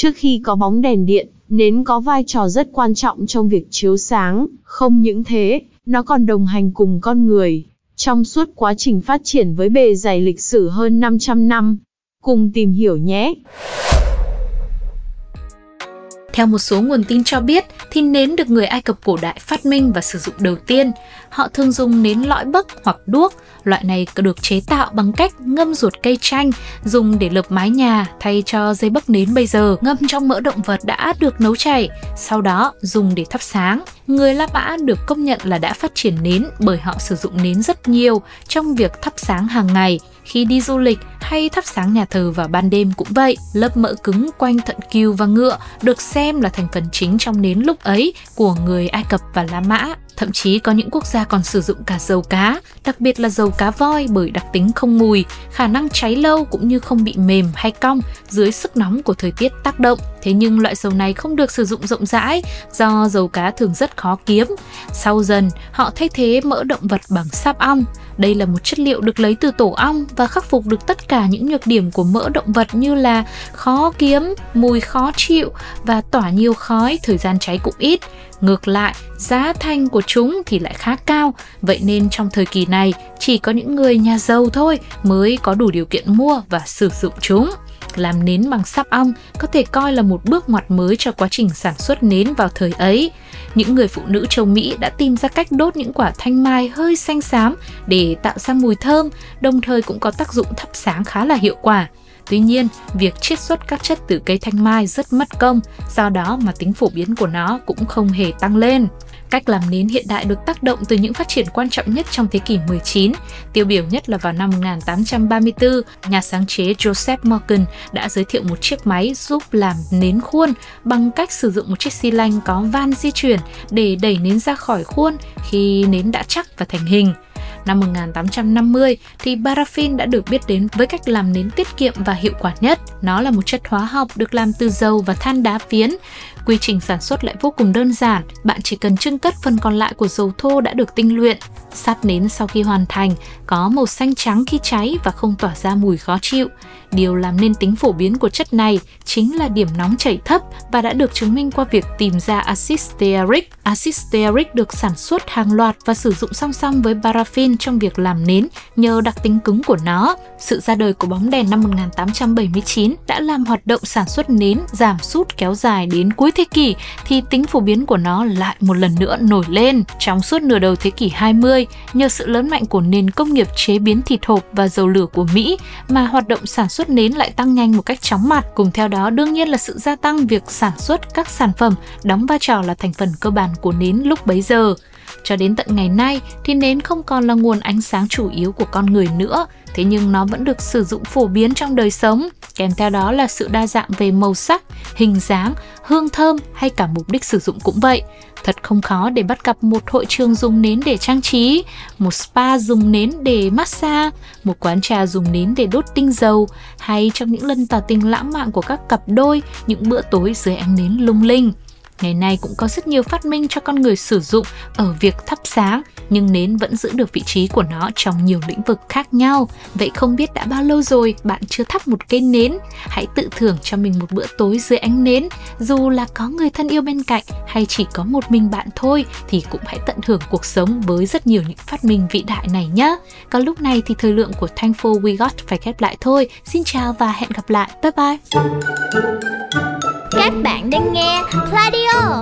Trước khi có bóng đèn điện, nến có vai trò rất quan trọng trong việc chiếu sáng. Không những thế, nó còn đồng hành cùng con người trong suốt quá trình phát triển với bề dày lịch sử hơn 500 năm. Cùng tìm hiểu nhé! Theo một số nguồn tin cho biết, thì nến được người Ai Cập cổ đại phát minh và sử dụng đầu tiên. Họ thường dùng nến lõi bấc hoặc đuốc. Loại này được chế tạo bằng cách ngâm ruột cây chanh, dùng để lợp mái nhà thay cho dây bấc nến bây giờ, ngâm trong mỡ động vật đã được nấu chảy, sau đó dùng để thắp sáng. Người La Mã được công nhận là đã phát triển nến bởi họ sử dụng nến rất nhiều trong việc thắp sáng hàng ngày. Khi đi du lịch hay thắp sáng nhà thờ vào ban đêm cũng vậy, lớp mỡ cứng quanh thận cừu và ngựa được xem là thành phần chính trong nến lúc ấy của người Ai Cập và La Mã. Thậm chí có những quốc gia còn sử dụng cả dầu cá, đặc biệt là dầu cá voi bởi đặc tính không mùi, khả năng cháy lâu cũng như không bị mềm hay cong dưới sức nóng của thời tiết tác động. Thế nhưng loại dầu này không được sử dụng rộng rãi do dầu cá thường rất khó kiếm. Sau dần, họ thay thế mỡ động vật bằng sáp ong. Đây là một chất liệu được lấy từ tổ ong và khắc phục được tất cả những nhược điểm của mỡ động vật như là khó kiếm, mùi khó chịu và tỏa nhiều khói, thời gian cháy cũng ít. Ngược lại, giá thành của chúng thì lại khá cao, vậy nên trong thời kỳ này chỉ có những người nhà giàu thôi mới có đủ điều kiện mua và sử dụng chúng. Làm nến bằng sáp ong có thể coi là một bước ngoặt mới cho quá trình sản xuất nến vào thời ấy. Những người phụ nữ châu Mỹ đã tìm ra cách đốt những quả thanh mai hơi xanh xám để tạo ra mùi thơm, đồng thời cũng có tác dụng thắp sáng khá là hiệu quả. Tuy nhiên, việc chiết xuất các chất từ cây thanh mai rất mất công, do đó mà tính phổ biến của nó cũng không hề tăng lên. Cách làm nến hiện đại được tác động từ những phát triển quan trọng nhất trong thế kỷ 19. Tiêu biểu nhất là vào năm 1834, nhà sáng chế Joseph Morgan đã giới thiệu một chiếc máy giúp làm nến khuôn bằng cách sử dụng một chiếc xi lanh có van di chuyển để đẩy nến ra khỏi khuôn khi nến đã chắc và thành hình. Năm 1850 thì paraffin đã được biết đến với cách làm nến tiết kiệm và hiệu quả nhất. Nó là một chất hóa học được làm từ dầu và than đá phiến. Quy trình sản xuất lại vô cùng đơn giản, bạn chỉ cần trưng cất phần còn lại của dầu thô đã được tinh luyện. sáp nến sau khi hoàn thành có màu xanh trắng khi cháy và không tỏa ra mùi khó chịu. Điều làm nên tính phổ biến của chất này chính là điểm nóng chảy thấp và đã được chứng minh qua việc tìm ra axit stearic. Axit stearic được sản xuất hàng loạt và sử dụng song song với paraffin trong việc làm nến nhờ đặc tính cứng của nó. Sự ra đời của bóng đèn năm 1879 đã làm hoạt động sản xuất nến giảm sút kéo dài đến cuối thế kỷ thì tính phổ biến của nó lại một lần nữa nổi lên. Trong suốt nửa đầu thế kỷ 20, nhờ sự lớn mạnh của nền công nghiệp chế biến thịt hộp và dầu lửa của Mỹ mà hoạt động sản xuất nến lại tăng nhanh một cách chóng mặt. Cùng theo đó đương nhiên là sự gia tăng việc sản xuất các sản phẩm đóng vai trò là thành phần cơ bản của nến lúc bấy giờ. Cho đến tận ngày nay thì nến không còn là nguồn ánh sáng chủ yếu của con người nữa, thế nhưng nó vẫn được sử dụng phổ biến trong đời sống, kèm theo đó là sự đa dạng về màu sắc, hình dáng, hương thơm hay cả mục đích sử dụng cũng vậy. Thật không khó để bắt gặp một hội trường dùng nến để trang trí, một spa dùng nến để massage, một quán trà dùng nến để đốt tinh dầu, hay trong những lần tỏ tình lãng mạn của các cặp đôi, những bữa tối dưới ánh nến lung linh. Ngày nay cũng có rất nhiều phát minh cho con người sử dụng ở việc thắp sáng, nhưng nến vẫn giữ được vị trí của nó trong nhiều lĩnh vực khác nhau. Vậy không biết đã bao lâu rồi bạn chưa thắp một cây nến? Hãy tự thưởng cho mình một bữa tối dưới ánh nến, dù là có người thân yêu bên cạnh hay chỉ có một mình bạn thôi thì cũng hãy tận hưởng cuộc sống với rất nhiều những phát minh vĩ đại này nhé. Còn lúc này thì thời lượng của Thankful We Got phải khép lại thôi. Xin chào và hẹn gặp lại. Bye bye. Các bạn đang nghe Pladio